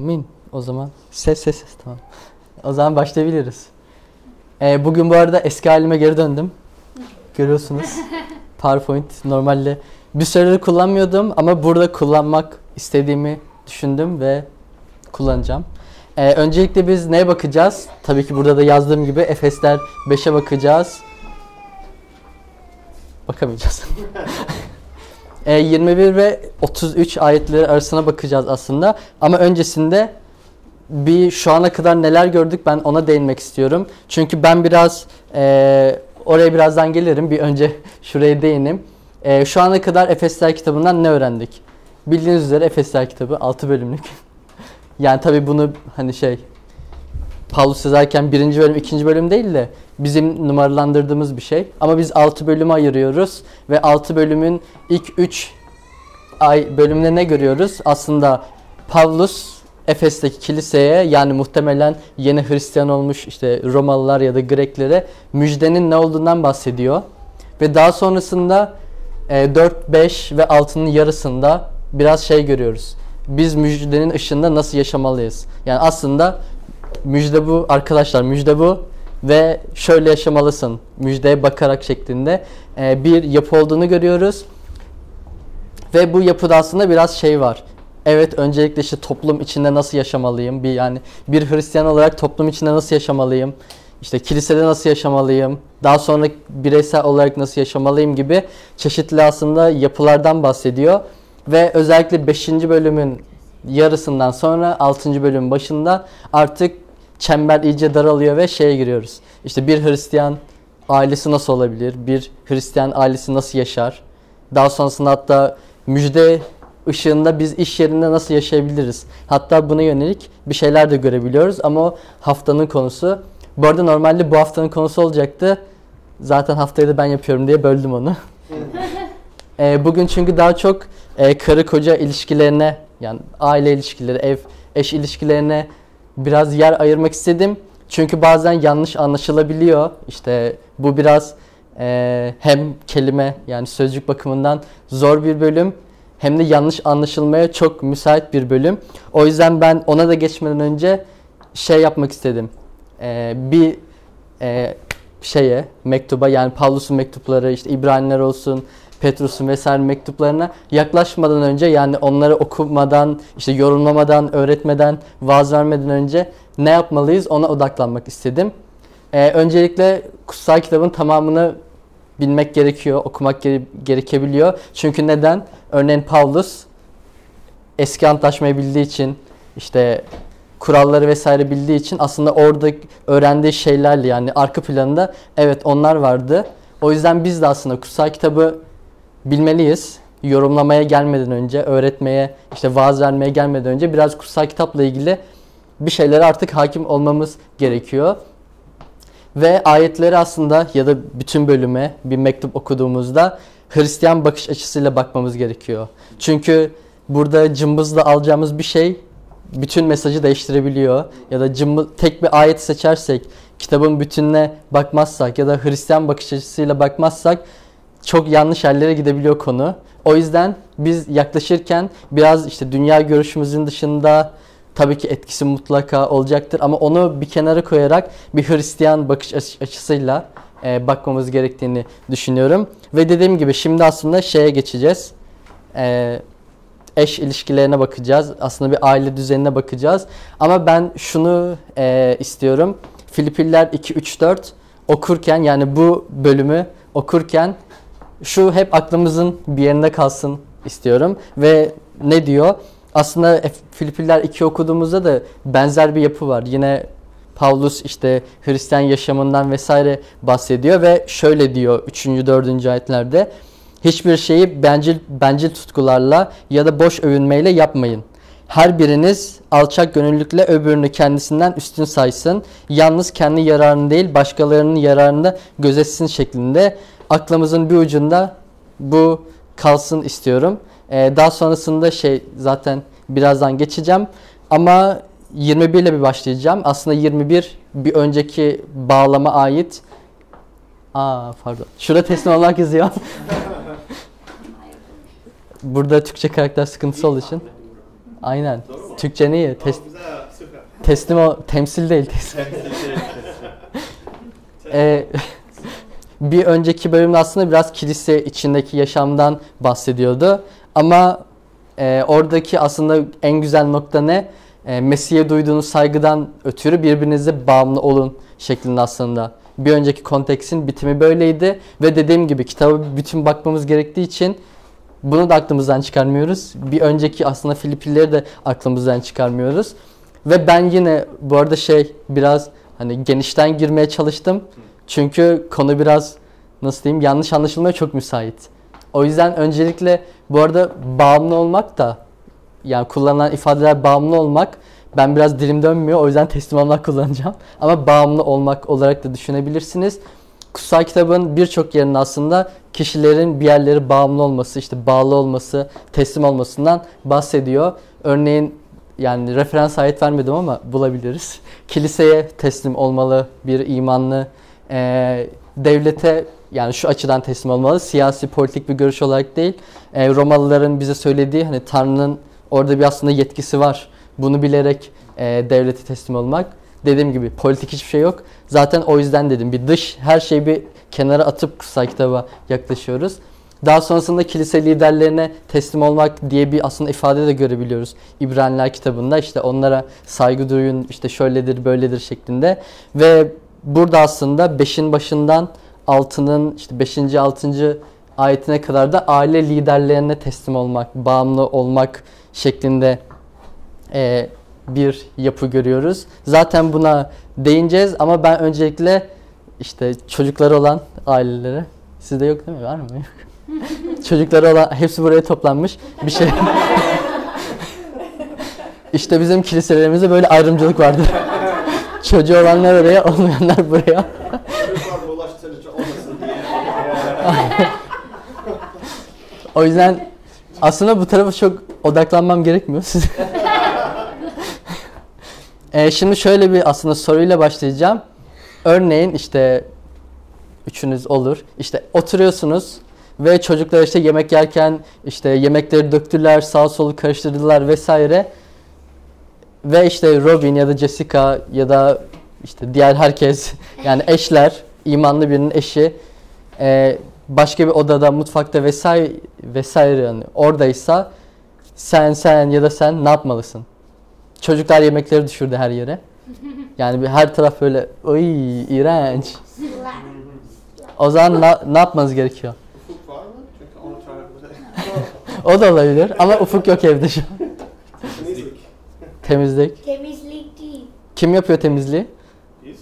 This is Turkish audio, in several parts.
Min o zaman. Ses ses ses tamam. O zaman başlayabiliriz. Ee, bugün bu arada eski halime geri döndüm. Görüyorsunuz. PowerPoint normalde bir süredir kullanmıyordum ama burada kullanmak istediğimi düşündüm ve kullanacağım. Ee, öncelikle biz neye bakacağız? Tabii ki burada da yazdığım gibi Efesler 5'e bakacağız. Bakamayacağız. E, 21 ve 33 ayetleri arasına bakacağız aslında. Ama öncesinde bir şu ana kadar neler gördük ben ona değinmek istiyorum. Çünkü ben biraz e, oraya birazdan gelirim. Bir önce şuraya değineyim. E, şu ana kadar Efesler kitabından ne öğrendik? Bildiğiniz üzere Efesler kitabı 6 bölümlük. yani tabii bunu hani şey Paulus yazarken birinci bölüm, ikinci bölüm değil de bizim numaralandırdığımız bir şey. Ama biz 6 bölüme ayırıyoruz ve 6 bölümün ilk 3 ay bölümünde ne görüyoruz? Aslında Pavlus Efes'teki kiliseye yani muhtemelen yeni Hristiyan olmuş işte Romalılar ya da Greklere müjdenin ne olduğundan bahsediyor. Ve daha sonrasında e, 4, 5 ve 6'nın yarısında biraz şey görüyoruz. Biz müjdenin ışığında nasıl yaşamalıyız? Yani aslında müjde bu arkadaşlar müjde bu ve şöyle yaşamalısın müjdeye bakarak şeklinde e, bir yapı olduğunu görüyoruz. Ve bu yapıda aslında biraz şey var. Evet öncelikle işte toplum içinde nasıl yaşamalıyım? Bir yani bir Hristiyan olarak toplum içinde nasıl yaşamalıyım? İşte kilisede nasıl yaşamalıyım? Daha sonra bireysel olarak nasıl yaşamalıyım gibi çeşitli aslında yapılardan bahsediyor. Ve özellikle 5. bölümün yarısından sonra 6. bölümün başında artık çember iyice daralıyor ve şeye giriyoruz. İşte bir Hristiyan ailesi nasıl olabilir? Bir Hristiyan ailesi nasıl yaşar? Daha sonrasında hatta müjde ışığında biz iş yerinde nasıl yaşayabiliriz? Hatta buna yönelik bir şeyler de görebiliyoruz ama o haftanın konusu. Bu arada normalde bu haftanın konusu olacaktı. Zaten haftayı da ben yapıyorum diye böldüm onu. e, bugün çünkü daha çok e, karı koca ilişkilerine yani aile ilişkileri, ev, eş ilişkilerine biraz yer ayırmak istedim. Çünkü bazen yanlış anlaşılabiliyor. İşte bu biraz e, hem kelime yani sözcük bakımından zor bir bölüm hem de yanlış anlaşılmaya çok müsait bir bölüm. O yüzden ben ona da geçmeden önce şey yapmak istedim. E, bir e, şeye, mektuba yani Pavlus'un mektupları, işte İbraniler olsun, Petrus'un vesaire mektuplarına yaklaşmadan önce yani onları okumadan, işte yorumlamadan, öğretmeden, vaaz vermeden önce ne yapmalıyız ona odaklanmak istedim. Ee, öncelikle kutsal kitabın tamamını bilmek gerekiyor, okumak gere- gerekebiliyor. Çünkü neden? Örneğin Pavlus eski antlaşmayı bildiği için işte kuralları vesaire bildiği için aslında orada öğrendiği şeylerle yani arka planında evet onlar vardı. O yüzden biz de aslında kutsal kitabı bilmeliyiz. Yorumlamaya gelmeden önce, öğretmeye, işte vaaz vermeye gelmeden önce biraz kutsal kitapla ilgili bir şeylere artık hakim olmamız gerekiyor. Ve ayetleri aslında ya da bütün bölüme bir mektup okuduğumuzda Hristiyan bakış açısıyla bakmamız gerekiyor. Çünkü burada cımbızla alacağımız bir şey bütün mesajı değiştirebiliyor. Ya da cımbız, tek bir ayet seçersek, kitabın bütününe bakmazsak ya da Hristiyan bakış açısıyla bakmazsak çok yanlış yerlere gidebiliyor konu. O yüzden biz yaklaşırken biraz işte dünya görüşümüzün dışında tabii ki etkisi mutlaka olacaktır ama onu bir kenara koyarak bir Hristiyan bakış açısıyla e, bakmamız gerektiğini düşünüyorum. Ve dediğim gibi şimdi aslında şeye geçeceğiz. E, eş ilişkilerine bakacağız. Aslında bir aile düzenine bakacağız. Ama ben şunu e, istiyorum. Filipiller 2-3-4 okurken yani bu bölümü okurken şu hep aklımızın bir yerinde kalsın istiyorum. Ve ne diyor? Aslında Filipiller 2 okuduğumuzda da benzer bir yapı var. Yine Pavlus işte Hristiyan yaşamından vesaire bahsediyor ve şöyle diyor 3. 4. ayetlerde. Hiçbir şeyi bencil, bencil tutkularla ya da boş övünmeyle yapmayın. Her biriniz alçak gönüllülükle öbürünü kendisinden üstün saysın. Yalnız kendi yararını değil başkalarının yararını da gözetsin şeklinde aklımızın bir ucunda bu kalsın istiyorum. Ee, daha sonrasında şey zaten birazdan geçeceğim. Ama 21 ile bir başlayacağım. Aslında 21 bir önceki bağlama ait. Aa pardon. Şurada teslim olmak yazıyor. Burada Türkçe karakter sıkıntısı olduğu için. Aynen. Türkçen iyi. Tes- teslim o temsil değil. Teslim. Temsil Ee, bir önceki bölümde aslında biraz kilise içindeki yaşamdan bahsediyordu. Ama e, oradaki aslında en güzel nokta ne? E, Mesih'e duyduğunuz saygıdan ötürü birbirinize bağımlı olun şeklinde aslında. Bir önceki konteksin bitimi böyleydi ve dediğim gibi kitaba bütün bakmamız gerektiği için bunu da aklımızdan çıkarmıyoruz. Bir önceki aslında Filipilileri de aklımızdan çıkarmıyoruz. Ve ben yine bu arada şey biraz hani genişten girmeye çalıştım. Çünkü konu biraz nasıl diyeyim yanlış anlaşılmaya çok müsait. O yüzden öncelikle bu arada bağımlı olmak da yani kullanılan ifadeler bağımlı olmak ben biraz dilim dönmüyor o yüzden teslim olmak kullanacağım. Ama bağımlı olmak olarak da düşünebilirsiniz. Kutsal kitabın birçok yerinde aslında kişilerin bir yerleri bağımlı olması, işte bağlı olması, teslim olmasından bahsediyor. Örneğin yani referans ayet vermedim ama bulabiliriz. Kiliseye teslim olmalı bir imanlı, eee, devlete yani şu açıdan teslim olmalı. Siyasi, politik bir görüş olarak değil. Eee, Romalıların bize söylediği hani Tanrı'nın orada bir aslında yetkisi var. Bunu bilerek eee devlete teslim olmak. Dediğim gibi politik hiçbir şey yok. Zaten o yüzden dedim bir dış her şeyi bir kenara atıp kutsal kitaba yaklaşıyoruz. Daha sonrasında kilise liderlerine teslim olmak diye bir aslında ifade de görebiliyoruz. İbraniler kitabında işte onlara saygı duyun işte şöyledir böyledir şeklinde. Ve burada aslında 5'in başından 6'nın işte 5. 6. ayetine kadar da aile liderlerine teslim olmak, bağımlı olmak şeklinde e, bir yapı görüyoruz. Zaten buna değineceğiz ama ben öncelikle işte çocukları olan ailelere sizde yok değil mi? Var mı? çocukları olan hepsi buraya toplanmış. Bir şey İşte bizim kiliselerimizde böyle ayrımcılık vardır. Çocuğu olanlar oraya, olmayanlar buraya. O yüzden aslında bu tarafa çok odaklanmam gerekmiyor. Siz... Ee, şimdi şöyle bir aslında soruyla başlayacağım. Örneğin işte üçünüz olur. İşte oturuyorsunuz ve çocuklar işte yemek yerken işte yemekleri döktüler, sağ solu karıştırdılar vesaire. Ve işte Robin ya da Jessica ya da işte diğer herkes yani eşler, imanlı birinin eşi e, başka bir odada, mutfakta vesaire vesaire yani oradaysa sen sen ya da sen ne yapmalısın? Çocuklar yemekleri düşürdü her yere. Yani bir her taraf böyle oy iğrenç. O zaman na- ne yapmanız gerekiyor? Ufuk var mı? Çünkü onu çağırabilir. O da olabilir ama Ufuk yok evde şu an. Temizlik. Temizlik. Değil. Kim yapıyor temizliği? Biz.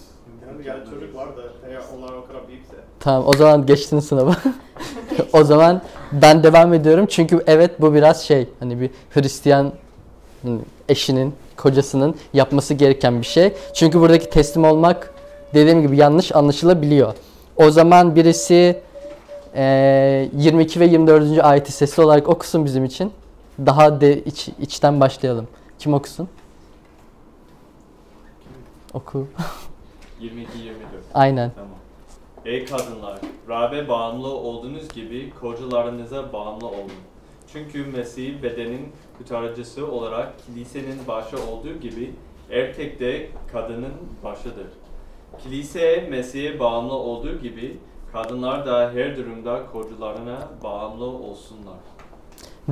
Yani, yani çocuk var da eğer onlar o kadar büyükse. Tamam o zaman geçtin sınavı. o zaman ben devam ediyorum çünkü evet bu biraz şey hani bir Hristiyan eşinin, kocasının yapması gereken bir şey. Çünkü buradaki teslim olmak dediğim gibi yanlış anlaşılabiliyor. O zaman birisi eee, 22 ve 24. ayeti sesli olarak okusun bizim için. Daha de iç, içten başlayalım. Kim okusun? Oku. 22-24. Aynen. Tamam. Ey kadınlar, Rab'be bağımlı olduğunuz gibi kocalarınıza bağımlı olun. Çünkü Mesih bedenin kurtarıcısı olarak kilisenin başı olduğu gibi erkek de kadının başıdır. Kilise Mesih'e bağımlı olduğu gibi kadınlar da her durumda kocalarına bağımlı olsunlar.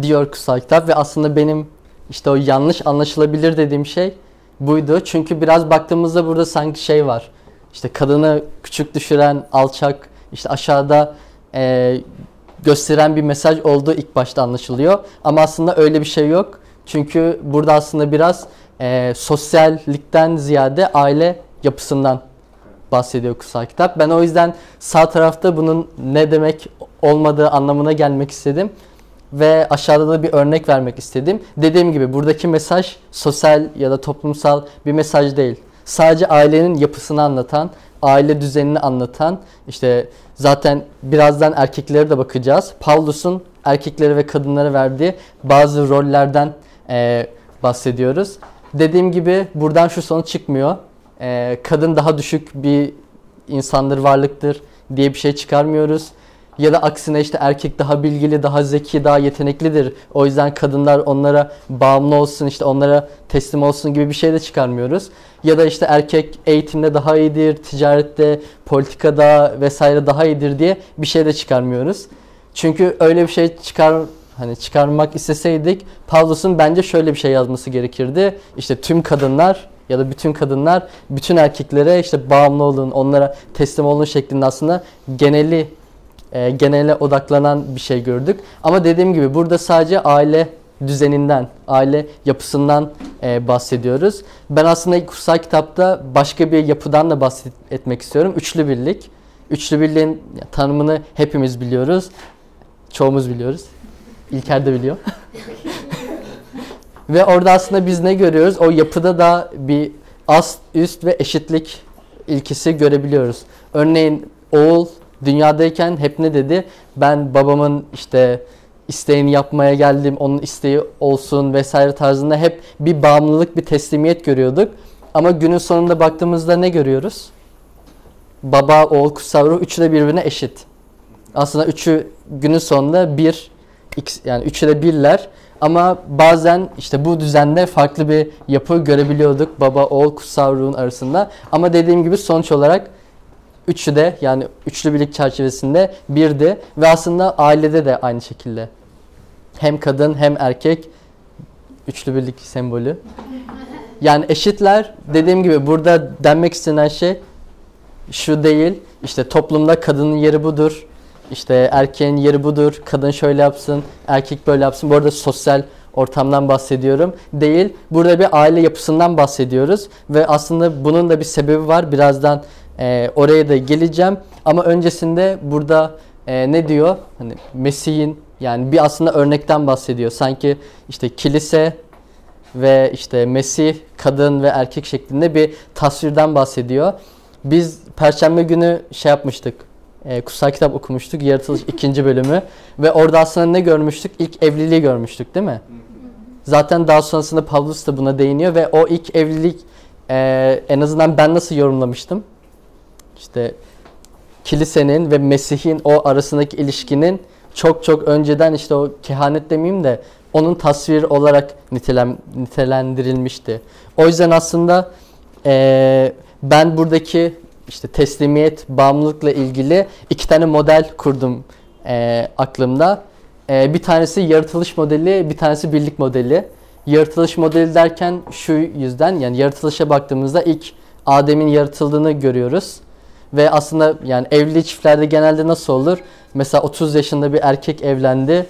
diyor kutsal kitap ve aslında benim işte o yanlış anlaşılabilir dediğim şey buydu. Çünkü biraz baktığımızda burada sanki şey var. İşte kadını küçük düşüren, alçak, işte aşağıda eee, gösteren bir mesaj olduğu ilk başta anlaşılıyor. Ama aslında öyle bir şey yok. Çünkü burada aslında biraz eee, sosyallikten ziyade aile yapısından bahsediyor kutsal kitap. Ben o yüzden sağ tarafta bunun ne demek olmadığı anlamına gelmek istedim ve aşağıda da bir örnek vermek istedim. Dediğim gibi buradaki mesaj sosyal ya da toplumsal bir mesaj değil. Sadece ailenin yapısını anlatan, aile düzenini anlatan, işte zaten birazdan erkeklere de bakacağız. Pavlus'un erkeklere ve kadınlara verdiği bazı rollerden eee, bahsediyoruz. Dediğim gibi buradan şu sonuç çıkmıyor. Eee, kadın daha düşük bir insandır, varlıktır diye bir şey çıkarmıyoruz. Ya da aksine işte erkek daha bilgili, daha zeki, daha yeteneklidir. O yüzden kadınlar onlara bağımlı olsun, işte onlara teslim olsun gibi bir şey de çıkarmıyoruz. Ya da işte erkek eğitimde daha iyidir, ticarette, politikada vesaire daha iyidir diye bir şey de çıkarmıyoruz. Çünkü öyle bir şey çıkar hani çıkarmak isteseydik Pavlus'un bence şöyle bir şey yazması gerekirdi. İşte tüm kadınlar ya da bütün kadınlar bütün erkeklere işte bağımlı olun, onlara teslim olun şeklinde aslında geneli e, genele odaklanan bir şey gördük. Ama dediğim gibi burada sadece aile düzeninden, aile yapısından e, bahsediyoruz. Ben aslında kutsal kitapta başka bir yapıdan da bahsetmek istiyorum. Üçlü birlik. Üçlü birliğin tanımını hepimiz biliyoruz. Çoğumuz biliyoruz. İlker de biliyor. ve orada aslında biz ne görüyoruz? O yapıda da bir ast, üst ve eşitlik ilkesi görebiliyoruz. Örneğin oğul dünyadayken hep ne dedi? Ben babamın işte isteğini yapmaya geldim, onun isteği olsun vesaire tarzında hep bir bağımlılık, bir teslimiyet görüyorduk. Ama günün sonunda baktığımızda ne görüyoruz? Baba, oğul, kutsal ruh üçü de birbirine eşit. Aslında üçü günün sonunda bir, yani üçü de birler. Ama bazen işte bu düzende farklı bir yapı görebiliyorduk baba, oğul, kutsal ruhun arasında. Ama dediğim gibi sonuç olarak üçü de yani üçlü birlik çerçevesinde birdi ve aslında ailede de aynı şekilde. Hem kadın hem erkek üçlü birlik sembolü. Yani eşitler dediğim gibi burada denmek istenen şey şu değil. İşte toplumda kadının yeri budur. İşte erkeğin yeri budur. Kadın şöyle yapsın, erkek böyle yapsın. Bu arada sosyal ortamdan bahsediyorum. Değil. Burada bir aile yapısından bahsediyoruz ve aslında bunun da bir sebebi var. Birazdan e, oraya da geleceğim. Ama öncesinde burada e, ne diyor? Hani Mesih'in yani bir aslında örnekten bahsediyor. Sanki işte kilise ve işte Mesih kadın ve erkek şeklinde bir tasvirden bahsediyor. Biz perşembe günü şey yapmıştık. E, kutsal kitap okumuştuk. Yaratılış ikinci bölümü. Ve orada aslında ne görmüştük? İlk evliliği görmüştük değil mi? Zaten daha sonrasında Pavlus da buna değiniyor ve o ilk evlilik e, en azından ben nasıl yorumlamıştım? İşte kilisenin ve Mesih'in o arasındaki ilişkinin çok çok önceden işte o kehanet demeyeyim de onun tasvir olarak nitelem, nitelendirilmişti. O yüzden aslında e, ben buradaki işte teslimiyet, bağımlılıkla ilgili iki tane model kurdum e, aklımda. E, bir tanesi yaratılış modeli, bir tanesi birlik modeli. Yaratılış modeli derken şu yüzden yani yaratılışa baktığımızda ilk Adem'in yaratıldığını görüyoruz. Ve aslında yani evli çiftlerde genelde nasıl olur? Mesela 30 yaşında bir erkek evlendi.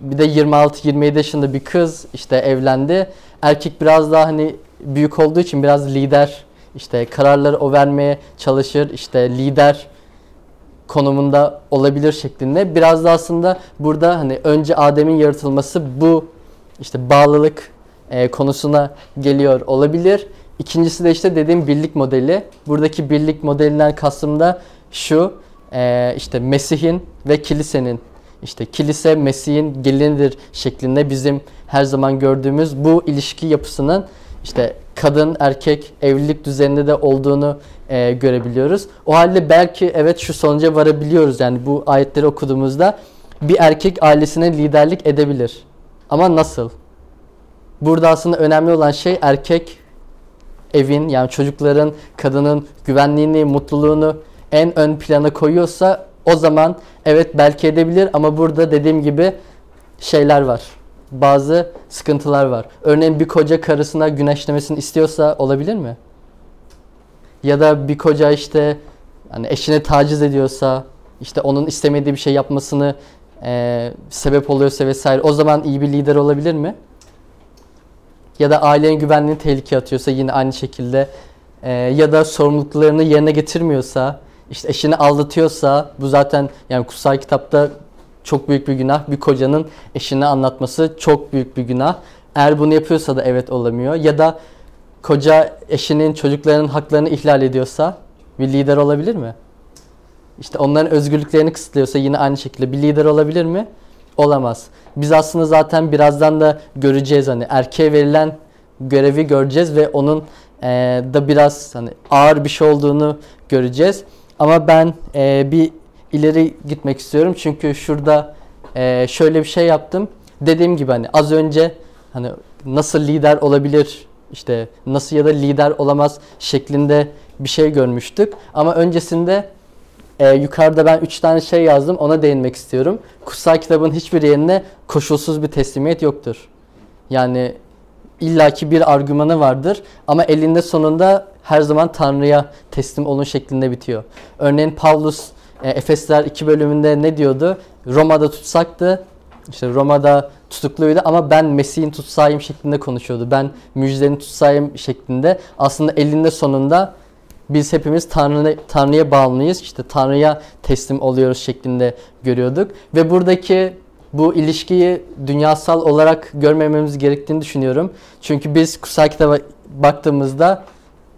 Bir de 26-27 yaşında bir kız işte evlendi. Erkek biraz daha hani büyük olduğu için biraz lider işte kararları o vermeye çalışır. işte lider konumunda olabilir şeklinde. Biraz da aslında burada hani önce Adem'in yaratılması bu işte bağlılık e, konusuna geliyor olabilir. İkincisi de işte dediğim birlik modeli. Buradaki birlik modelinden kastım da şu e, işte Mesih'in ve kilisenin işte kilise Mesih'in gelinidir şeklinde bizim her zaman gördüğümüz bu ilişki yapısının işte kadın erkek evlilik düzeninde de olduğunu e, görebiliyoruz. O halde belki evet şu sonuca varabiliyoruz yani bu ayetleri okuduğumuzda bir erkek ailesine liderlik edebilir. Ama nasıl? Burada aslında önemli olan şey erkek evin yani çocukların, kadının güvenliğini, mutluluğunu en ön plana koyuyorsa o zaman evet belki edebilir ama burada dediğim gibi şeyler var. Bazı sıkıntılar var. Örneğin bir koca karısına güneşlemesini istiyorsa olabilir mi? Ya da bir koca işte hani eşine taciz ediyorsa, işte onun istemediği bir şey yapmasını e, sebep oluyorsa vesaire o zaman iyi bir lider olabilir mi? Ya da ailenin güvenliğini tehlikeye atıyorsa yine aynı şekilde e, ya da sorumluluklarını yerine getirmiyorsa işte eşini aldatıyorsa bu zaten yani kutsal kitapta çok büyük bir günah. Bir kocanın eşini anlatması çok büyük bir günah. Eğer bunu yapıyorsa da evet olamıyor. Ya da koca eşinin çocuklarının haklarını ihlal ediyorsa bir lider olabilir mi? İşte onların özgürlüklerini kısıtlıyorsa yine aynı şekilde bir lider olabilir mi? Olamaz. Biz aslında zaten birazdan da göreceğiz hani erkeğe verilen görevi göreceğiz ve onun e, da biraz hani ağır bir şey olduğunu göreceğiz. Ama ben e, bir ileri gitmek istiyorum. Çünkü şurada e, şöyle bir şey yaptım. Dediğim gibi hani az önce hani nasıl lider olabilir işte nasıl ya da lider olamaz şeklinde bir şey görmüştük. Ama öncesinde e, yukarıda ben 3 tane şey yazdım ona değinmek istiyorum. Kutsal kitabın hiçbir yerine koşulsuz bir teslimiyet yoktur. Yani illaki bir argümanı vardır ama elinde sonunda her zaman Tanrı'ya teslim olun şeklinde bitiyor. Örneğin Pavlus e, Efesler 2 bölümünde ne diyordu? Roma'da tutsaktı, işte Roma'da tutukluydu ama ben Mesih'in tutsayım şeklinde konuşuyordu. Ben müjdenin tutsayım şeklinde. Aslında elinde sonunda biz hepimiz Tanrı, Tanrı'ya bağımlıyız. İşte Tanrı'ya teslim oluyoruz şeklinde görüyorduk. Ve buradaki bu ilişkiyi dünyasal olarak görmememiz gerektiğini düşünüyorum. Çünkü biz kutsal kitaba baktığımızda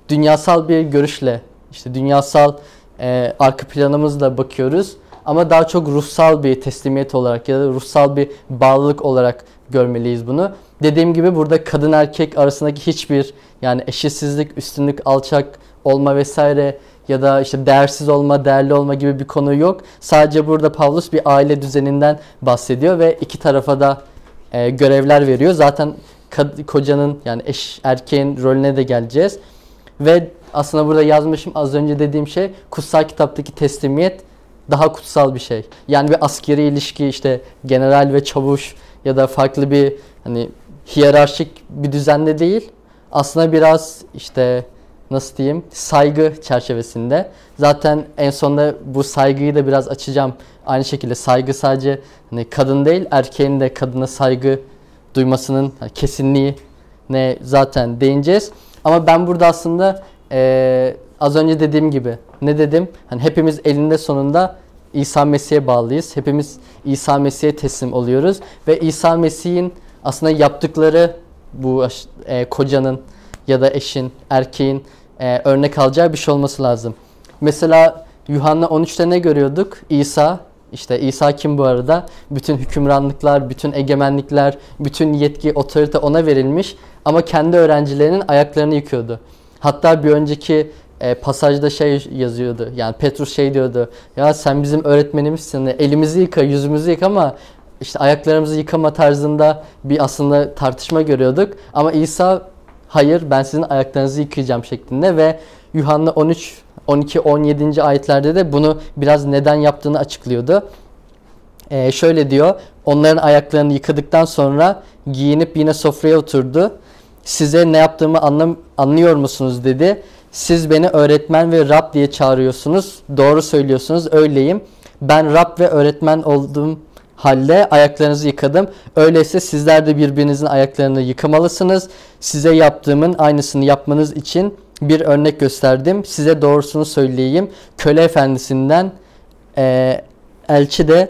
dünyasal bir görüşle, işte dünyasal e, arka planımızla bakıyoruz. Ama daha çok ruhsal bir teslimiyet olarak ya da ruhsal bir bağlılık olarak görmeliyiz bunu. Dediğim gibi burada kadın erkek arasındaki hiçbir yani eşitsizlik, üstünlük, alçak olma vesaire ya da işte değersiz olma, değerli olma gibi bir konu yok. Sadece burada Pavlus bir aile düzeninden bahsediyor ve iki tarafa da e, görevler veriyor. Zaten kocanın yani eş erkeğin rolüne de geleceğiz. Ve aslında burada yazmışım az önce dediğim şey kutsal kitaptaki teslimiyet daha kutsal bir şey. Yani bir askeri ilişki işte general ve çavuş ya da farklı bir hani hiyerarşik bir düzende değil. Aslında biraz işte nasıl diyeyim saygı çerçevesinde. Zaten en sonunda bu saygıyı da biraz açacağım. Aynı şekilde saygı sadece hani kadın değil erkeğin de kadına saygı duymasının kesinliği ne zaten değineceğiz. Ama ben burada aslında ee, az önce dediğim gibi ne dedim? Hani hepimiz elinde sonunda İsa Mesih'e bağlıyız. Hepimiz İsa Mesih'e teslim oluyoruz ve İsa Mesih'in aslında yaptıkları bu e, kocanın ya da eşin, erkeğin e, örnek alacağı bir şey olması lazım. Mesela Yuhanna 13'te ne görüyorduk? İsa, işte İsa kim bu arada? Bütün hükümranlıklar, bütün egemenlikler, bütün yetki, otorite ona verilmiş ama kendi öğrencilerinin ayaklarını yıkıyordu. Hatta bir önceki e, pasajda şey yazıyordu. Yani Petrus şey diyordu. Ya sen bizim öğretmenimizsin. Elimizi yıka, yüzümüzü yıka ama işte ayaklarımızı yıkama tarzında bir aslında tartışma görüyorduk. Ama İsa hayır ben sizin ayaklarınızı yıkayacağım şeklinde ve Yuhanna 13 12 17. ayetlerde de bunu biraz neden yaptığını açıklıyordu. Ee, şöyle diyor. Onların ayaklarını yıkadıktan sonra giyinip yine sofraya oturdu. Size ne yaptığımı anlam anlıyor musunuz dedi. Siz beni öğretmen ve Rab diye çağırıyorsunuz. Doğru söylüyorsunuz. Öyleyim. Ben Rab ve öğretmen olduğum halde ayaklarınızı yıkadım. Öyleyse sizler de birbirinizin ayaklarını yıkamalısınız. Size yaptığımın aynısını yapmanız için bir örnek gösterdim. Size doğrusunu söyleyeyim. Köle efendisinden e, elçi de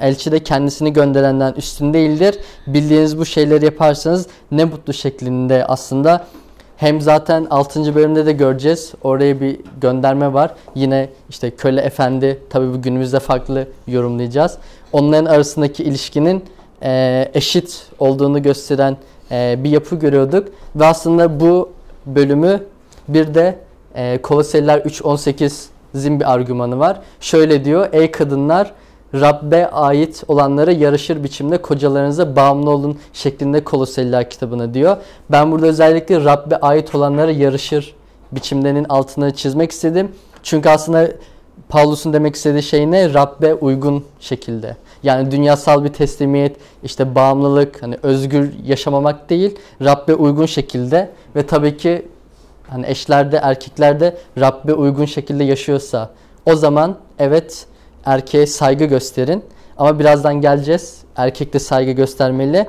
elçi de kendisini gönderenden üstün değildir. Bildiğiniz bu şeyleri yaparsanız ne mutlu şeklinde aslında hem zaten 6. bölümde de göreceğiz. Oraya bir gönderme var. Yine işte köle efendi tabii bu günümüzde farklı yorumlayacağız. Onların arasındaki ilişkinin e, eşit olduğunu gösteren e, bir yapı görüyorduk. Ve aslında bu bölümü bir de e, Koloseliler 3.18'in bir argümanı var. Şöyle diyor. Ey kadınlar Rabbe ait olanlara yarışır biçimde kocalarınıza bağımlı olun şeklinde Koloseliler kitabına diyor. Ben burada özellikle Rabbe ait olanlara yarışır biçimlerinin altını çizmek istedim. Çünkü aslında Paulus'un demek istediği şey ne? Rabbe uygun şekilde. Yani dünyasal bir teslimiyet, işte bağımlılık, hani özgür yaşamamak değil, Rabbe uygun şekilde ve tabii ki hani eşlerde, erkeklerde Rabbe uygun şekilde yaşıyorsa o zaman evet erkeğe saygı gösterin. Ama birazdan geleceğiz. Erkek de saygı göstermeli.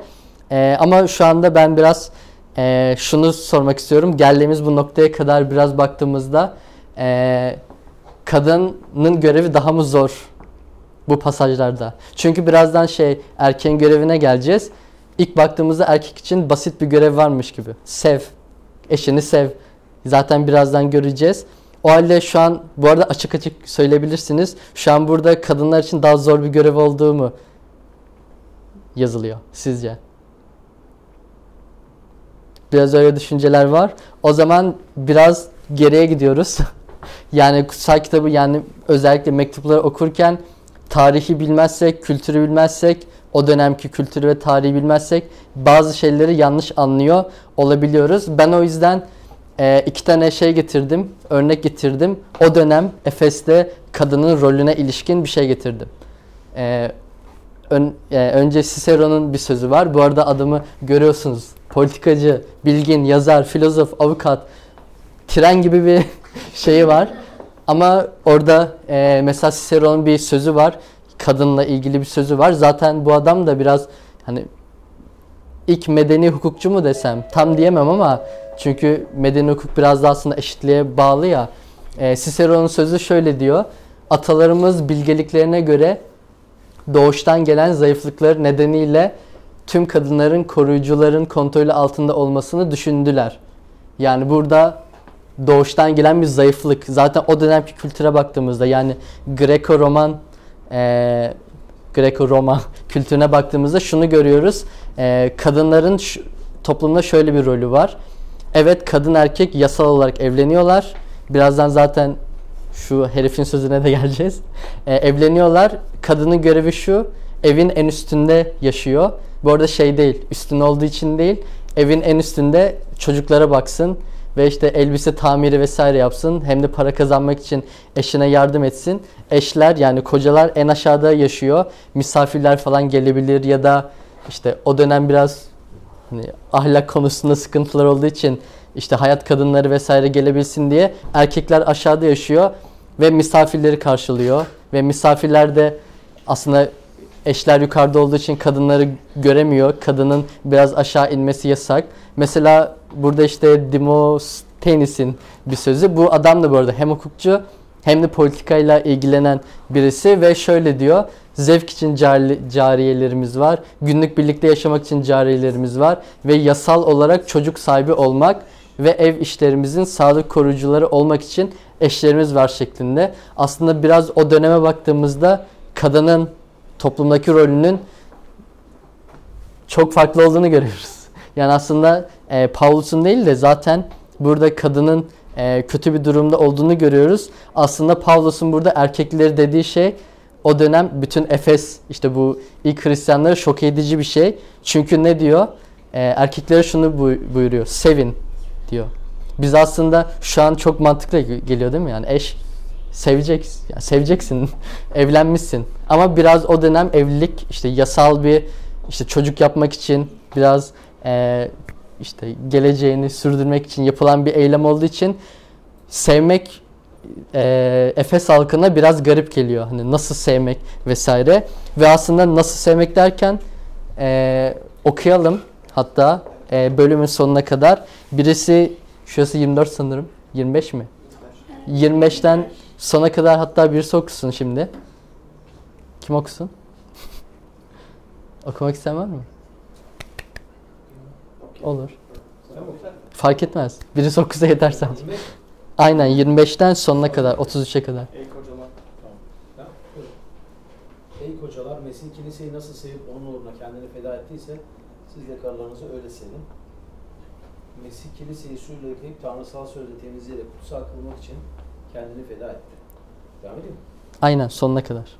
Ee, ama şu anda ben biraz e, şunu sormak istiyorum. Geldiğimiz bu noktaya kadar biraz baktığımızda e, kadının görevi daha mı zor bu pasajlarda? Çünkü birazdan şey erkeğin görevine geleceğiz. İlk baktığımızda erkek için basit bir görev varmış gibi. Sev. Eşini sev. Zaten birazdan göreceğiz. O halde şu an bu arada açık açık söyleyebilirsiniz. Şu an burada kadınlar için daha zor bir görev olduğu mu yazılıyor sizce? Biraz öyle düşünceler var. O zaman biraz geriye gidiyoruz. Yani kutsal kitabı yani özellikle mektupları okurken tarihi bilmezsek, kültürü bilmezsek, o dönemki kültürü ve tarihi bilmezsek bazı şeyleri yanlış anlıyor olabiliyoruz. Ben o yüzden e, iki tane şey getirdim, örnek getirdim. O dönem Efes'te kadının rolüne ilişkin bir şey getirdim. E, ön- e, önce Cicero'nun bir sözü var. Bu arada adamı görüyorsunuz. Politikacı, bilgin, yazar, filozof, avukat, tren gibi bir şeyi var. Ama orada e, mesela Cicero'nun bir sözü var. Kadınla ilgili bir sözü var. Zaten bu adam da biraz hani ilk medeni hukukçu mu desem tam diyemem ama çünkü medeni hukuk biraz da aslında eşitliğe bağlı ya. E, Cicero'nun sözü şöyle diyor. Atalarımız bilgeliklerine göre doğuştan gelen zayıflıkları nedeniyle tüm kadınların koruyucuların kontrolü altında olmasını düşündüler. Yani burada doğuştan gelen bir zayıflık. Zaten o dönemki kültüre baktığımızda yani Greco-Roman eee Greco-Roma kültürüne baktığımızda şunu görüyoruz. Eee, kadınların şu- toplumda şöyle bir rolü var. Evet kadın erkek yasal olarak evleniyorlar. Birazdan zaten şu herifin sözüne de geleceğiz. Eee, evleniyorlar. Kadının görevi şu. Evin en üstünde yaşıyor. Bu arada şey değil. Üstün olduğu için değil. Evin en üstünde çocuklara baksın ve işte elbise tamiri vesaire yapsın. Hem de para kazanmak için eşine yardım etsin. Eşler yani kocalar en aşağıda yaşıyor. Misafirler falan gelebilir ya da işte o dönem biraz hani ahlak konusunda sıkıntılar olduğu için işte hayat kadınları vesaire gelebilsin diye erkekler aşağıda yaşıyor ve misafirleri karşılıyor ve misafirler de aslında eşler yukarıda olduğu için kadınları göremiyor. Kadının biraz aşağı inmesi yasak. Mesela burada işte Demosthenes'in bir sözü. Bu adam da bu arada hem hukukçu hem de politikayla ilgilenen birisi ve şöyle diyor. Zevk için cari- cariyelerimiz var. Günlük birlikte yaşamak için cariyelerimiz var. Ve yasal olarak çocuk sahibi olmak ve ev işlerimizin sağlık koruyucuları olmak için eşlerimiz var şeklinde. Aslında biraz o döneme baktığımızda kadının toplumdaki rolünün çok farklı olduğunu görüyoruz. Yani aslında e, Paulus'un değil de zaten burada kadının e, kötü bir durumda olduğunu görüyoruz. Aslında Paulus'un burada erkekleri dediği şey o dönem bütün Efes işte bu ilk Hristiyanları şok edici bir şey. Çünkü ne diyor? E, erkeklere şunu buy- buyuruyor. Sevin diyor. Biz aslında şu an çok mantıklı geliyor değil mi? Yani eş seveceksin, yani seveceksin, evlenmişsin. Ama biraz o dönem evlilik işte yasal bir işte çocuk yapmak için biraz eee, işte geleceğini sürdürmek için yapılan bir eylem olduğu için sevmek eee Efes halkına biraz garip geliyor. Hani nasıl sevmek vesaire. Ve aslında nasıl sevmek derken eee, okuyalım hatta eee, bölümün sonuna kadar. Birisi şurası 24 sanırım. 25 mi? 25'ten sona kadar hatta birisi okusun şimdi. Kim okusun? Okumak isteyen var mı? Olur. Fark etmez. Birisi okusa yeter sadece. Aynen 25'ten sonuna kadar 33'e kadar. Ey. Ha, buyurun. Ey kocalar Mesih kiliseyi nasıl sevip onun uğruna kendini feda ettiyse siz de karılarınızı öyle sevin. Mesih kiliseyi suyla yıkayıp tanrısal sözle temizleyerek kutsal kılmak için kendini feda etti. Devam edeyim mi? Aynen sonuna kadar.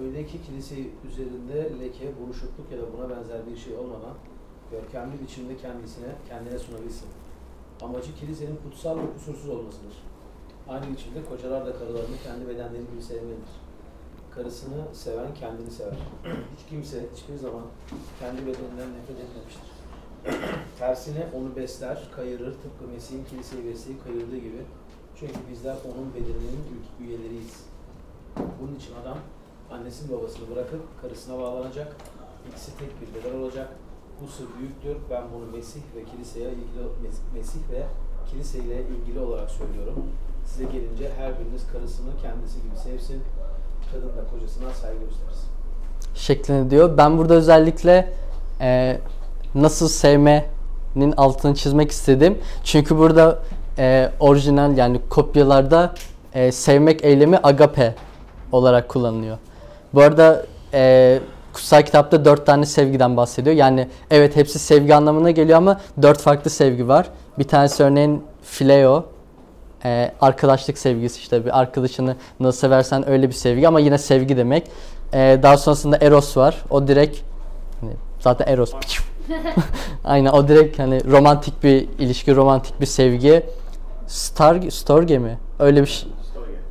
Öyle ki kilise üzerinde leke, buruşukluk ya da buna benzer bir şey olmadan görkemli biçimde kendisine, kendine sunabilsin. Amacı kilisenin kutsal ve kusursuz olmasıdır. Aynı biçimde kocalar da karılarını kendi bedenleri gibi sevmelidir. Karısını seven kendini sever. Hiç kimse hiçbir zaman kendi bedeninden nefret etmemiştir. Tersine onu besler, kayırır tıpkı Mesih'in kiliseyi besleyip kayırdığı gibi. Çünkü bizler onun bedeninin üyeleriyiz. Bunun için adam annesini babasını bırakıp karısına bağlanacak. İkisi tek bir beden olacak. Bu sır büyüktür. Ben bunu Mesih ve kiliseye ilgili Mes- Mesih ve kiliseyle ilgili olarak söylüyorum. Size gelince her biriniz karısını kendisi gibi sevsin. Kadın da kocasına saygı göstersin. şeklinde diyor. Ben burada özellikle e, nasıl sevmenin altını çizmek istedim. Çünkü burada e, orijinal yani kopyalarda e, sevmek eylemi agape olarak kullanılıyor. Bu arada e, kutsal kitapta dört tane sevgiden bahsediyor. Yani evet hepsi sevgi anlamına geliyor ama dört farklı sevgi var. Bir tanesi örneğin phileo, e, arkadaşlık sevgisi işte bir arkadaşını nasıl seversen öyle bir sevgi ama yine sevgi demek. E, daha sonrasında eros var. O direkt hani zaten eros. Aynen o direkt hani romantik bir ilişki, romantik bir sevgi. Star Storge mi? Öyle bir şey.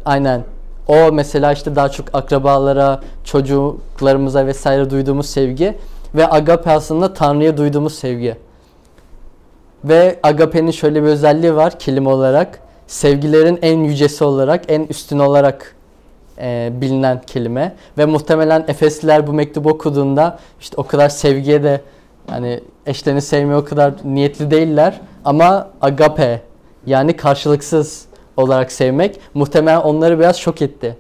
Aynen. O mesela işte daha çok akrabalara, çocuklarımıza vesaire duyduğumuz sevgi ve agape aslında Tanrı'ya duyduğumuz sevgi. Ve agape'nin şöyle bir özelliği var kelime olarak. Sevgilerin en yücesi olarak, en üstün olarak e, bilinen kelime. Ve muhtemelen Efesliler bu mektubu okuduğunda işte o kadar sevgiye de yani eşlerini sevmeye o kadar niyetli değiller. Ama agape yani karşılıksız olarak sevmek muhtemelen onları biraz şok etti.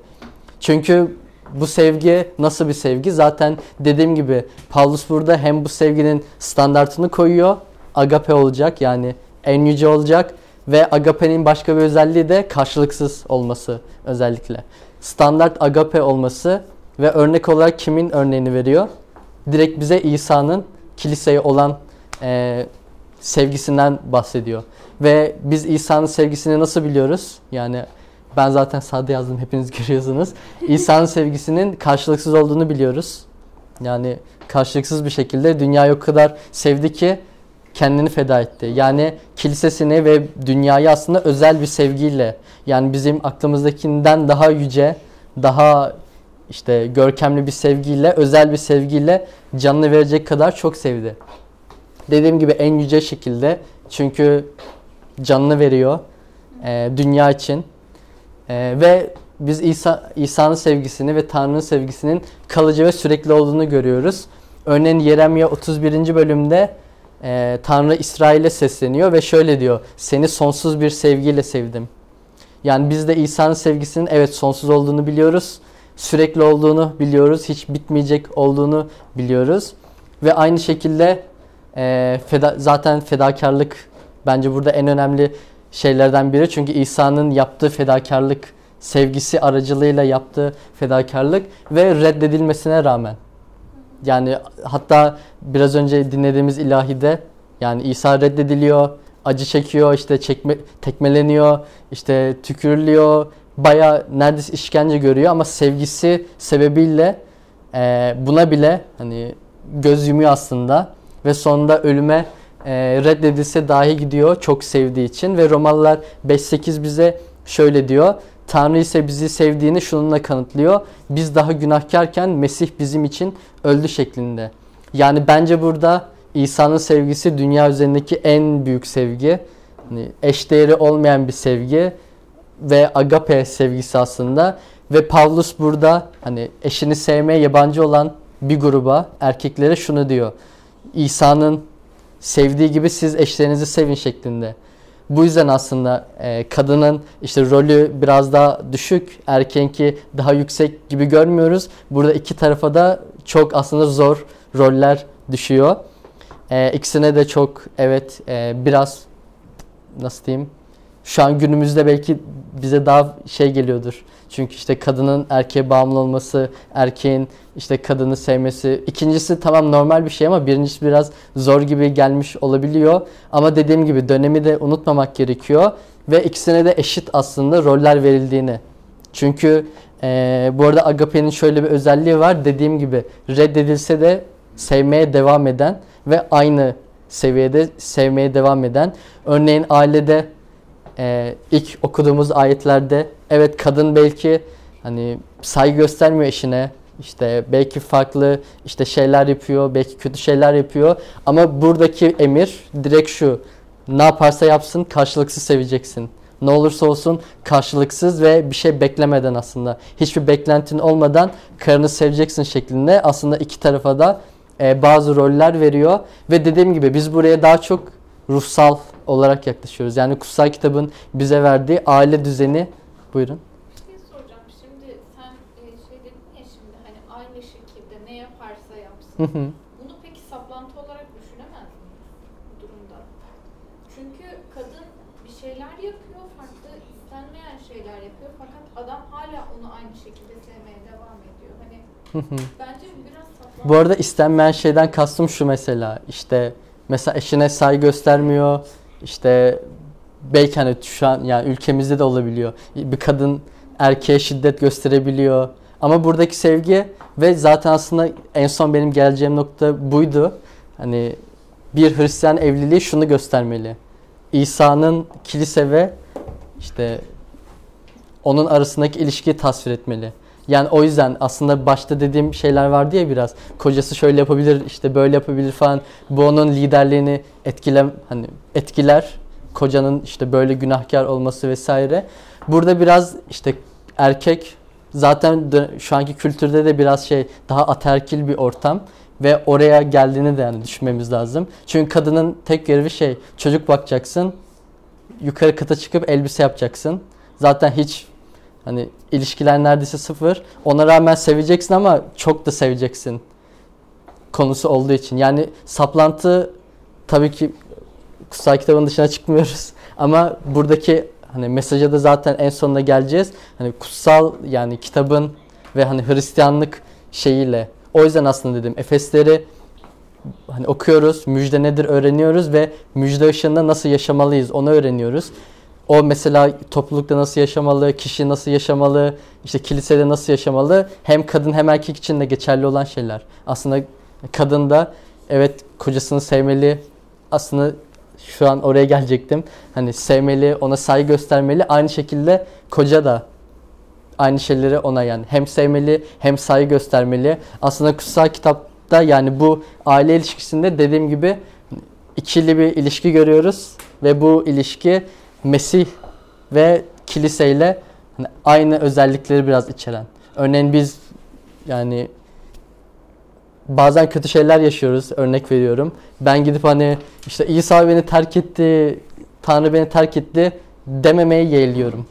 Çünkü bu sevgi nasıl bir sevgi? Zaten dediğim gibi Paulus burada hem bu sevginin standartını koyuyor. Agape olacak yani en yüce olacak ve agape'nin başka bir özelliği de karşılıksız olması özellikle. Standart agape olması ve örnek olarak kimin örneğini veriyor? Direkt bize İsa'nın kiliseye olan e, sevgisinden bahsediyor. Ve biz İsa'nın sevgisini nasıl biliyoruz? Yani ben zaten sade yazdım hepiniz görüyorsunuz. İsa'nın sevgisinin karşılıksız olduğunu biliyoruz. Yani karşılıksız bir şekilde dünyayı o kadar sevdi ki kendini feda etti. Yani kilisesini ve dünyayı aslında özel bir sevgiyle yani bizim aklımızdakinden daha yüce, daha işte görkemli bir sevgiyle, özel bir sevgiyle canını verecek kadar çok sevdi. Dediğim gibi en yüce şekilde çünkü canını veriyor e, dünya için e, ve biz İsa İsa'nın sevgisini ve Tanrı'nın sevgisinin kalıcı ve sürekli olduğunu görüyoruz. Örneğin Yeremya 31. bölümde e, Tanrı İsrail'e sesleniyor ve şöyle diyor. Seni sonsuz bir sevgiyle sevdim. Yani biz de İsa'nın sevgisinin evet sonsuz olduğunu biliyoruz. Sürekli olduğunu biliyoruz. Hiç bitmeyecek olduğunu biliyoruz. Ve aynı şekilde e, feda, zaten fedakarlık bence burada en önemli şeylerden biri. Çünkü İsa'nın yaptığı fedakarlık, sevgisi aracılığıyla yaptığı fedakarlık ve reddedilmesine rağmen. Yani hatta biraz önce dinlediğimiz ilahide yani İsa reddediliyor, acı çekiyor, işte çekme, tekmeleniyor, işte tükürülüyor, baya neredeyse işkence görüyor ama sevgisi sebebiyle e, buna bile hani göz yumuyor aslında ve sonunda ölüme e, reddedilse dahi gidiyor çok sevdiği için ve Romalılar 5.8 bize şöyle diyor. Tanrı ise bizi sevdiğini şununla kanıtlıyor. Biz daha günahkarken Mesih bizim için öldü şeklinde. Yani bence burada İsa'nın sevgisi dünya üzerindeki en büyük sevgi. Yani eşdeğeri olmayan bir sevgi ve agape sevgisi aslında. Ve Pavlus burada hani eşini sevmeye yabancı olan bir gruba erkeklere şunu diyor. İsa'nın sevdiği gibi siz eşlerinizi sevin şeklinde. Bu yüzden aslında e, kadının işte rolü biraz daha düşük, erkenki daha yüksek gibi görmüyoruz. Burada iki tarafa da çok aslında zor roller düşüyor. E, ikisine de çok evet e, biraz nasıl diyeyim şu an günümüzde belki bize daha şey geliyordur. Çünkü işte kadının erkeğe bağımlı olması, erkeğin işte kadını sevmesi. İkincisi tamam normal bir şey ama birincisi biraz zor gibi gelmiş olabiliyor. Ama dediğim gibi dönemi de unutmamak gerekiyor. Ve ikisine de eşit aslında roller verildiğini. Çünkü e, bu arada Agape'nin şöyle bir özelliği var. Dediğim gibi reddedilse de sevmeye devam eden ve aynı seviyede sevmeye devam eden. Örneğin ailede e, ilk okuduğumuz ayetlerde evet kadın belki hani saygı göstermiyor eşine işte belki farklı işte şeyler yapıyor belki kötü şeyler yapıyor ama buradaki emir direkt şu ne yaparsa yapsın karşılıksız seveceksin. Ne olursa olsun karşılıksız ve bir şey beklemeden aslında hiçbir beklentin olmadan karını seveceksin şeklinde aslında iki tarafa da e, bazı roller veriyor ve dediğim gibi biz buraya daha çok ruhsal olarak yaklaşıyoruz. Yani kutsal kitabın bize verdiği aile düzeni buyurun. Bir şey soracağım. Şimdi sen e, şey dedin ya şimdi hani aynı şekilde ne yaparsa yapsın. Hı hı. Bunu peki saplantı olarak düşünemez bu durumda? Çünkü kadın bir şeyler yapıyor, farklı istenmeyen şeyler yapıyor fakat adam hala onu aynı şekilde sevmeye devam ediyor. Hani Hı hı. bence biraz saplantı. Bu arada istenmeyen şeyden kastım şu mesela işte mesela eşine saygı göstermiyor işte belki hani şu an yani ülkemizde de olabiliyor. Bir kadın erkeğe şiddet gösterebiliyor. Ama buradaki sevgi ve zaten aslında en son benim geleceğim nokta buydu. Hani bir Hristiyan evliliği şunu göstermeli. İsa'nın kilise ve işte onun arasındaki ilişkiyi tasvir etmeli. Yani o yüzden aslında başta dediğim şeyler vardı ya biraz. Kocası şöyle yapabilir, işte böyle yapabilir falan. Bu onun liderliğini etkilem hani etkiler. Kocanın işte böyle günahkar olması vesaire. Burada biraz işte erkek zaten şu anki kültürde de biraz şey daha ataerkil bir ortam ve oraya geldiğini de yani düşünmemiz lazım. Çünkü kadının tek görevi şey çocuk bakacaksın, yukarı kata çıkıp elbise yapacaksın. Zaten hiç hani ilişkiler neredeyse sıfır. Ona rağmen seveceksin ama çok da seveceksin konusu olduğu için. Yani saplantı tabii ki kutsal kitabın dışına çıkmıyoruz. Ama buradaki hani mesaja da zaten en sonuna geleceğiz. Hani kutsal yani kitabın ve hani Hristiyanlık şeyiyle. O yüzden aslında dedim Efesleri hani okuyoruz, müjde nedir öğreniyoruz ve müjde ışığında nasıl yaşamalıyız onu öğreniyoruz. O mesela toplulukta nasıl yaşamalı, kişi nasıl yaşamalı, işte kilisede nasıl yaşamalı hem kadın hem erkek için de geçerli olan şeyler. Aslında kadın da evet kocasını sevmeli. Aslında şu an oraya gelecektim. Hani sevmeli, ona saygı göstermeli. Aynı şekilde koca da aynı şeyleri ona yani hem sevmeli hem saygı göstermeli. Aslında kutsal kitapta yani bu aile ilişkisinde dediğim gibi ikili bir ilişki görüyoruz ve bu ilişki Mesih ve kiliseyle hani aynı özellikleri biraz içeren. Örneğin biz yani bazen kötü şeyler yaşıyoruz. Örnek veriyorum. Ben gidip hani işte İsa beni terk etti, Tanrı beni terk etti dememeyi yeğliyorum.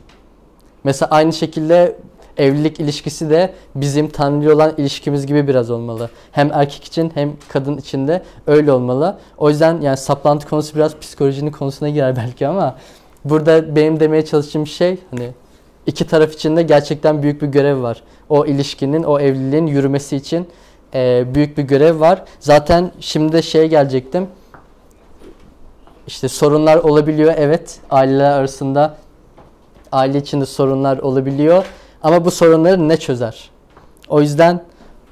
Mesela aynı şekilde evlilik ilişkisi de bizim Tanrı'yla olan ilişkimiz gibi biraz olmalı. Hem erkek için hem kadın için de öyle olmalı. O yüzden yani saplantı konusu biraz psikolojinin konusuna girer belki ama burada benim demeye çalıştığım şey hani iki taraf için de gerçekten büyük bir görev var. O ilişkinin, o evliliğin yürümesi için e, büyük bir görev var. Zaten şimdi de şeye gelecektim. İşte sorunlar olabiliyor evet aileler arasında aile içinde sorunlar olabiliyor ama bu sorunları ne çözer? O yüzden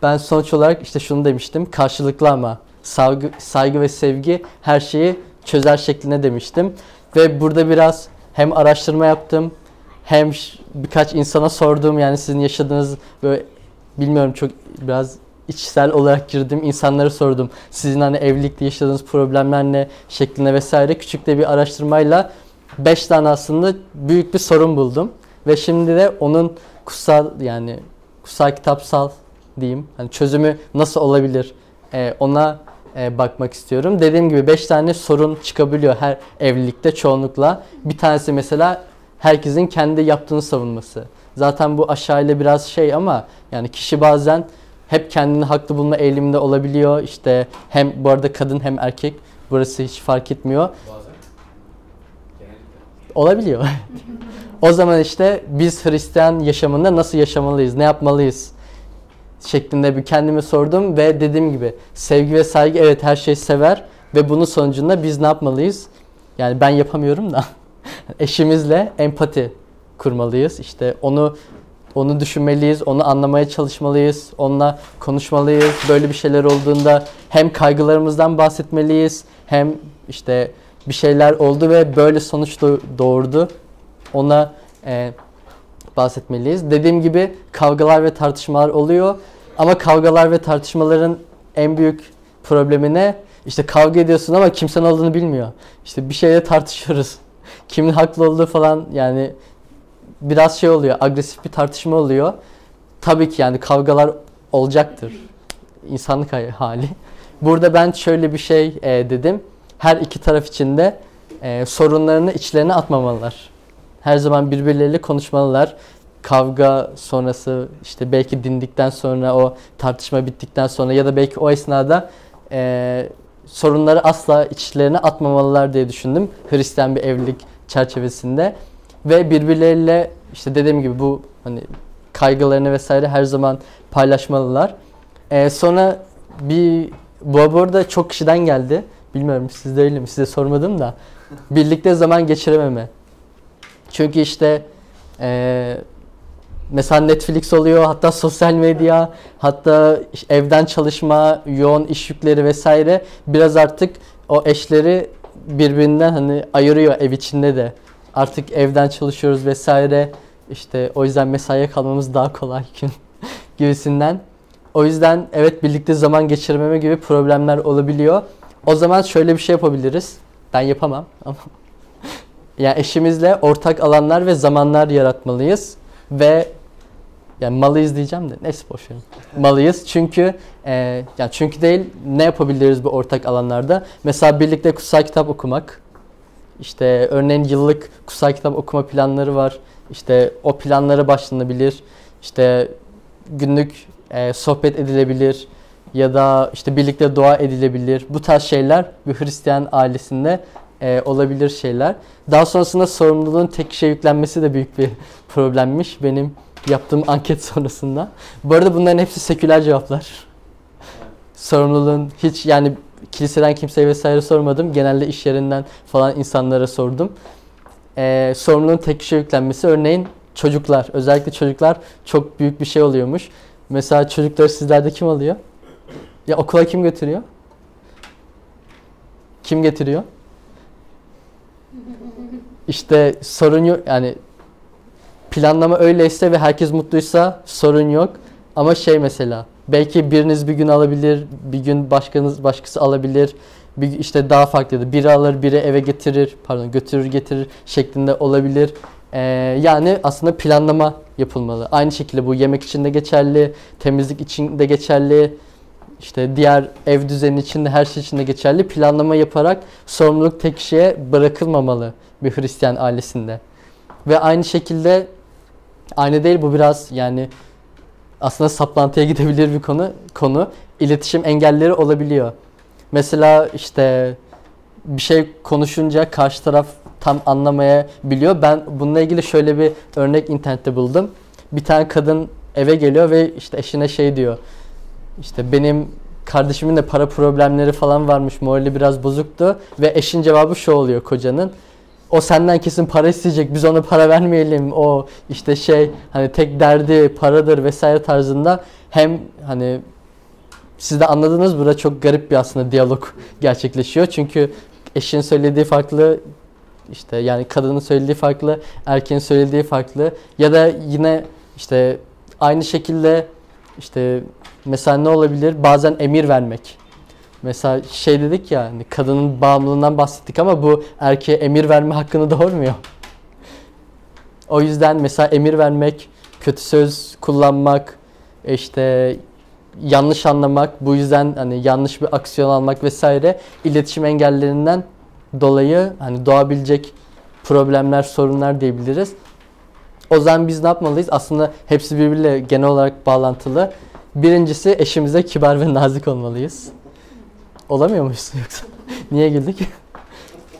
ben sonuç olarak işte şunu demiştim karşılıklı ama saygı, saygı ve sevgi her şeyi çözer şeklinde demiştim ve burada biraz hem araştırma yaptım hem birkaç insana sordum yani sizin yaşadığınız böyle bilmiyorum çok biraz içsel olarak girdim insanlara sordum. Sizin hani evlilikte yaşadığınız problemler ne şeklinde vesaire küçük de bir araştırmayla 5 tane aslında büyük bir sorun buldum. Ve şimdi de onun kutsal yani kutsal kitapsal diyeyim hani çözümü nasıl olabilir Ee, ona e, bakmak istiyorum. Dediğim gibi 5 tane sorun çıkabiliyor her evlilikte çoğunlukla. Bir tanesi mesela herkesin kendi yaptığını savunması. Zaten bu aşağıyla biraz şey ama yani kişi bazen hep kendini haklı bulma eğiliminde olabiliyor. İşte hem bu arada kadın hem erkek burası hiç fark etmiyor. Bazen. Olabiliyor. o zaman işte biz Hristiyan yaşamında nasıl yaşamalıyız, ne yapmalıyız şeklinde bir kendime sordum ve dediğim gibi sevgi ve saygı evet her şeyi sever ve bunun sonucunda biz ne yapmalıyız? Yani ben yapamıyorum da eşimizle empati kurmalıyız. İşte onu onu düşünmeliyiz, onu anlamaya çalışmalıyız, onunla konuşmalıyız. Böyle bir şeyler olduğunda hem kaygılarımızdan bahsetmeliyiz, hem işte bir şeyler oldu ve böyle sonuç do- doğurdu. Ona e, bahsetmeliyiz. Dediğim gibi kavgalar ve tartışmalar oluyor. Ama kavgalar ve tartışmaların en büyük problemi ne? İşte kavga ediyorsun ama kimsenin olduğunu bilmiyor. İşte bir şeyle tartışıyoruz. Kimin haklı olduğu falan yani biraz şey oluyor. Agresif bir tartışma oluyor. Tabii ki yani kavgalar olacaktır. İnsanlık hali. Burada ben şöyle bir şey e, dedim. Her iki taraf için de e, sorunlarını içlerine atmamalılar. Her zaman birbirleriyle konuşmalılar. Kavga sonrası işte belki dindikten sonra o tartışma bittikten sonra ya da belki o esnada e, sorunları asla içlerine atmamalılar diye düşündüm. Hristiyan bir evlilik çerçevesinde ve birbirleriyle işte dediğim gibi bu hani kaygılarını vesaire her zaman paylaşmalılar. E, sonra bir bu arada çok kişiden geldi. Bilmiyorum sizde öyle mi? Size sormadım da. Birlikte zaman geçirememe. Çünkü işte eee, mesela Netflix oluyor, hatta sosyal medya, hatta evden çalışma, yoğun iş yükleri vesaire biraz artık o eşleri birbirinden hani ayırıyor ev içinde de. Artık evden çalışıyoruz vesaire. İşte o yüzden mesaiye kalmamız daha kolay gün gibisinden. O yüzden evet birlikte zaman geçirmeme gibi problemler olabiliyor. O zaman şöyle bir şey yapabiliriz. Ben yapamam ama yani eşimizle ortak alanlar ve zamanlar yaratmalıyız ve yani malıyız diyeceğim de neyse boş verin. Malıyız çünkü e, yani çünkü değil ne yapabiliriz bu ortak alanlarda? Mesela birlikte kutsal kitap okumak. İşte örneğin yıllık kutsal kitap okuma planları var. İşte o planlara başlanabilir. İşte günlük e, sohbet edilebilir ya da işte birlikte dua edilebilir. Bu tarz şeyler bir Hristiyan ailesinde e, olabilir şeyler. Daha sonrasında sorumluluğun tek kişiye yüklenmesi de büyük bir problemmiş benim yaptığım anket sonrasında. Bu arada bunların hepsi seküler cevaplar. Sorumluluğun hiç yani kiliseden kimseye vesaire sormadım. Genelde iş yerinden falan insanlara sordum. Ee, sorumluluğun tek kişiye yüklenmesi örneğin çocuklar. Özellikle çocuklar çok büyük bir şey oluyormuş. Mesela çocukları sizlerde kim alıyor? Ya okula kim götürüyor? Kim getiriyor? İşte sorun yok yani planlama öyleyse ve herkes mutluysa sorun yok. Ama şey mesela belki biriniz bir gün alabilir, bir gün başkanız başkası alabilir. Bir işte daha farklı biri alır, biri eve getirir, pardon götürür getirir şeklinde olabilir. Ee, yani aslında planlama yapılmalı. Aynı şekilde bu yemek için de geçerli, temizlik için de geçerli. İşte diğer ev düzeni için de her şey için de geçerli. Planlama yaparak sorumluluk tek kişiye bırakılmamalı bir Hristiyan ailesinde. Ve aynı şekilde aynı değil bu biraz yani aslında saplantıya gidebilir bir konu konu iletişim engelleri olabiliyor. Mesela işte bir şey konuşunca karşı taraf tam anlamayabiliyor. Ben bununla ilgili şöyle bir örnek internette buldum. Bir tane kadın eve geliyor ve işte eşine şey diyor. İşte benim kardeşimin de para problemleri falan varmış. Morali biraz bozuktu ve eşin cevabı şu oluyor kocanın. O senden kesin para isteyecek. Biz ona para vermeyelim. O işte şey hani tek derdi paradır vesaire tarzında hem hani siz de anladınız burada çok garip bir aslında diyalog gerçekleşiyor. Çünkü eşin söylediği farklı işte yani kadının söylediği farklı, erkeğin söylediği farklı ya da yine işte aynı şekilde işte mesela ne olabilir? Bazen emir vermek. Mesela şey dedik ya hani kadının bağımlılığından bahsettik ama bu erkeğe emir verme hakkını doğurmuyor. O yüzden mesela emir vermek, kötü söz kullanmak, işte yanlış anlamak, bu yüzden hani yanlış bir aksiyon almak vesaire iletişim engellerinden dolayı hani doğabilecek problemler, sorunlar diyebiliriz. O zaman biz ne yapmalıyız? Aslında hepsi birbiriyle genel olarak bağlantılı. Birincisi eşimize kibar ve nazik olmalıyız. Olamıyor muyuz yoksa? Niye güldük?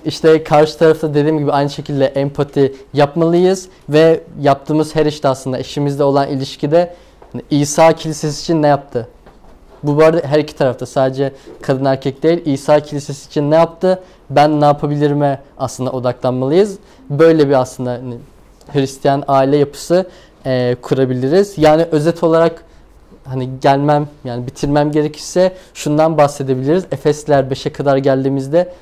İşte karşı tarafta dediğim gibi aynı şekilde empati yapmalıyız ve yaptığımız her işte aslında eşimizle olan ilişkide İsa Kilisesi için ne yaptı? Bu bu arada her iki tarafta sadece kadın erkek değil. İsa Kilisesi için ne yaptı? Ben ne yapabilirime aslında odaklanmalıyız. Böyle bir aslında hani Hristiyan aile yapısı e, kurabiliriz. Yani özet olarak hani gelmem yani bitirmem gerekirse şundan bahsedebiliriz. Efesler 5'e kadar geldiğimizde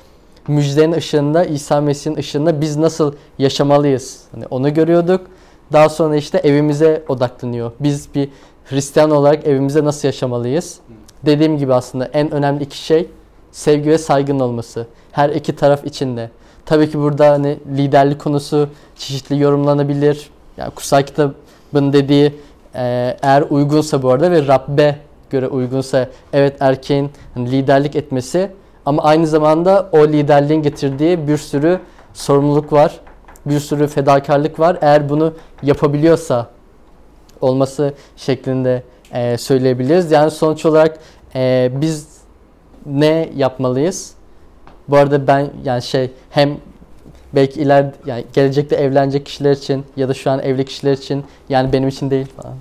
müjdenin ışığında, İsa Mesih'in ışığında biz nasıl yaşamalıyız? Hani onu görüyorduk. Daha sonra işte evimize odaklanıyor. Biz bir Hristiyan olarak evimize nasıl yaşamalıyız? Dediğim gibi aslında en önemli iki şey sevgi ve saygın olması. Her iki taraf içinde. Tabii ki burada hani liderlik konusu çeşitli yorumlanabilir. Yani kutsal kitabın dediği e, eğer uygunsa bu arada ve Rabbe göre uygunsa evet erkeğin liderlik etmesi ama aynı zamanda o liderliğin getirdiği bir sürü sorumluluk var. Bir sürü fedakarlık var. Eğer bunu yapabiliyorsa olması şeklinde e, söyleyebiliriz. Yani sonuç olarak e, biz ne yapmalıyız? Bu arada ben yani şey hem belki iler yani gelecekte evlenecek kişiler için ya da şu an evli kişiler için yani benim için değil falan.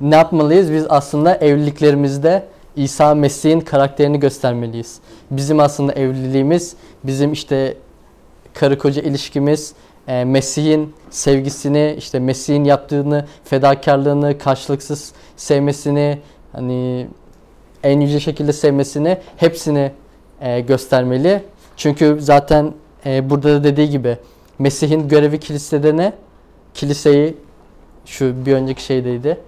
ne yapmalıyız? Biz aslında evliliklerimizde İsa Mesih'in karakterini göstermeliyiz. Bizim aslında evliliğimiz bizim işte karı koca ilişkimiz e, Mesih'in sevgisini, işte Mesih'in yaptığını, fedakarlığını, karşılıksız sevmesini, hani en yüce şekilde sevmesini hepsini e, göstermeli. Çünkü zaten e, burada da dediği gibi Mesih'in görevi kilisede ne? Kiliseyi şu bir önceki şeydeydi.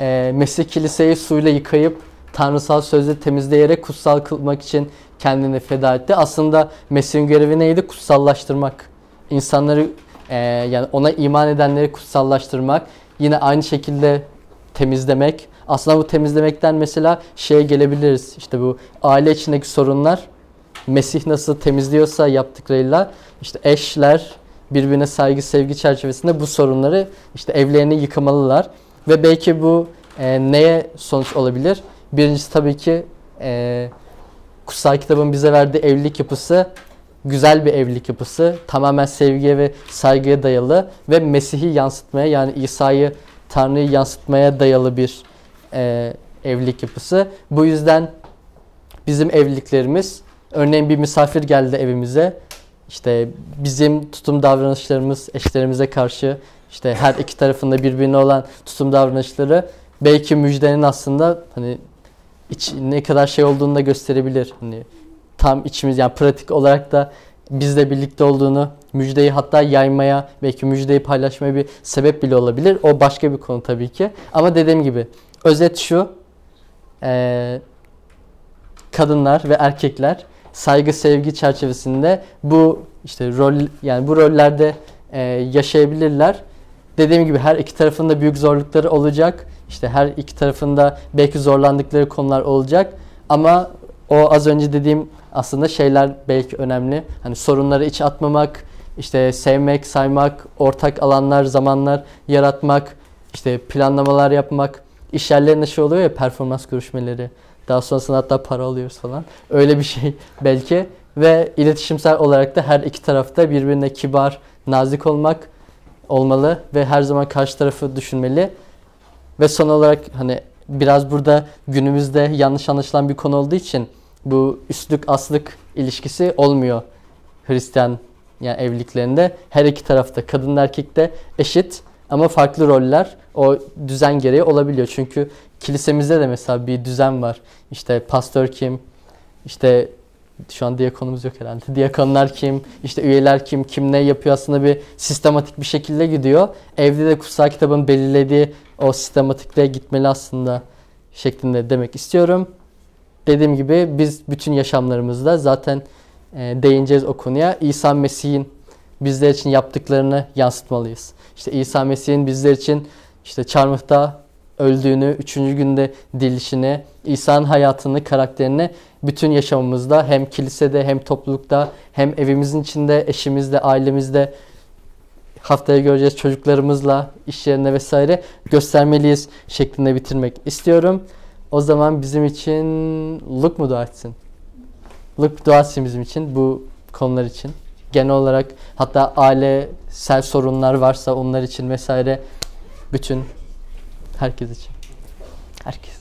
E, Mesih kiliseyi suyla yıkayıp tanrısal sözle temizleyerek kutsal kılmak için kendini feda etti. Aslında Mesih'in görevi neydi? Kutsallaştırmak. İnsanları e, yani ona iman edenleri kutsallaştırmak. Yine aynı şekilde temizlemek. Aslında bu temizlemekten mesela şeye gelebiliriz. İşte bu aile içindeki sorunlar Mesih nasıl temizliyorsa yaptıklarıyla işte eşler birbirine saygı sevgi çerçevesinde bu sorunları işte evlerini yıkamalılar. Ve belki bu e, neye sonuç olabilir? Birincisi tabii ki e, kutsal kitabın bize verdiği evlilik yapısı güzel bir evlilik yapısı. Tamamen sevgiye ve saygıya dayalı ve Mesih'i yansıtmaya yani İsa'yı Tanrı'yı yansıtmaya dayalı bir e, evlilik yapısı. Bu yüzden bizim evliliklerimiz örneğin bir misafir geldi evimize. İşte bizim tutum davranışlarımız eşlerimize karşı işte her iki tarafında birbirine olan tutum davranışları belki müjdenin aslında hani iç, ne kadar şey olduğunu da gösterebilir. Hani tam içimiz yani pratik olarak da bizle birlikte olduğunu müjdeyi hatta yaymaya belki müjdeyi paylaşmaya bir sebep bile olabilir. O başka bir konu tabii ki. Ama dediğim gibi özet şu eee, kadınlar ve erkekler saygı sevgi çerçevesinde bu işte rol yani bu rollerde eee, yaşayabilirler. Dediğim gibi her iki tarafında büyük zorlukları olacak. İşte her iki tarafında belki zorlandıkları konular olacak. Ama o az önce dediğim aslında şeyler belki önemli. Hani sorunları iç atmamak, işte sevmek, saymak, ortak alanlar, zamanlar yaratmak, işte planlamalar yapmak. İş yerlerinde şey oluyor ya performans görüşmeleri. Daha sonrasında hatta para alıyoruz falan. Öyle bir şey belki. Ve iletişimsel olarak da her iki tarafta birbirine kibar, nazik olmak olmalı ve her zaman karşı tarafı düşünmeli. Ve son olarak hani biraz burada günümüzde yanlış anlaşılan bir konu olduğu için bu üstlük aslık ilişkisi olmuyor Hristiyan yani evliliklerinde. Her iki tarafta kadın erkek de eşit ama farklı roller o düzen gereği olabiliyor. Çünkü kilisemizde de mesela bir düzen var. İşte pastör kim, işte şu an diyakonumuz yok herhalde. Diyakonlar kim, işte üyeler kim, kim ne yapıyor aslında bir sistematik bir şekilde gidiyor. Evde de kutsal kitabın belirlediği o sistematikliğe gitmeli aslında şeklinde demek istiyorum. Dediğim gibi biz bütün yaşamlarımızda zaten e, değineceğiz o konuya. İsa Mesih'in bizler için yaptıklarını yansıtmalıyız. İşte İsa Mesih'in bizler için işte çarmıhta öldüğünü, üçüncü günde dirilişini, İsa'nın hayatını, karakterini bütün yaşamımızda hem kilisede hem toplulukta hem evimizin içinde, eşimizle, ailemizde haftaya göreceğiz çocuklarımızla, iş yerine vesaire göstermeliyiz şeklinde bitirmek istiyorum. O zaman bizim için Luke mu dua etsin? Luke dua etsin bizim için bu konular için. Genel olarak hatta ailesel sorunlar varsa onlar için vesaire bütün herkes için. Herkes.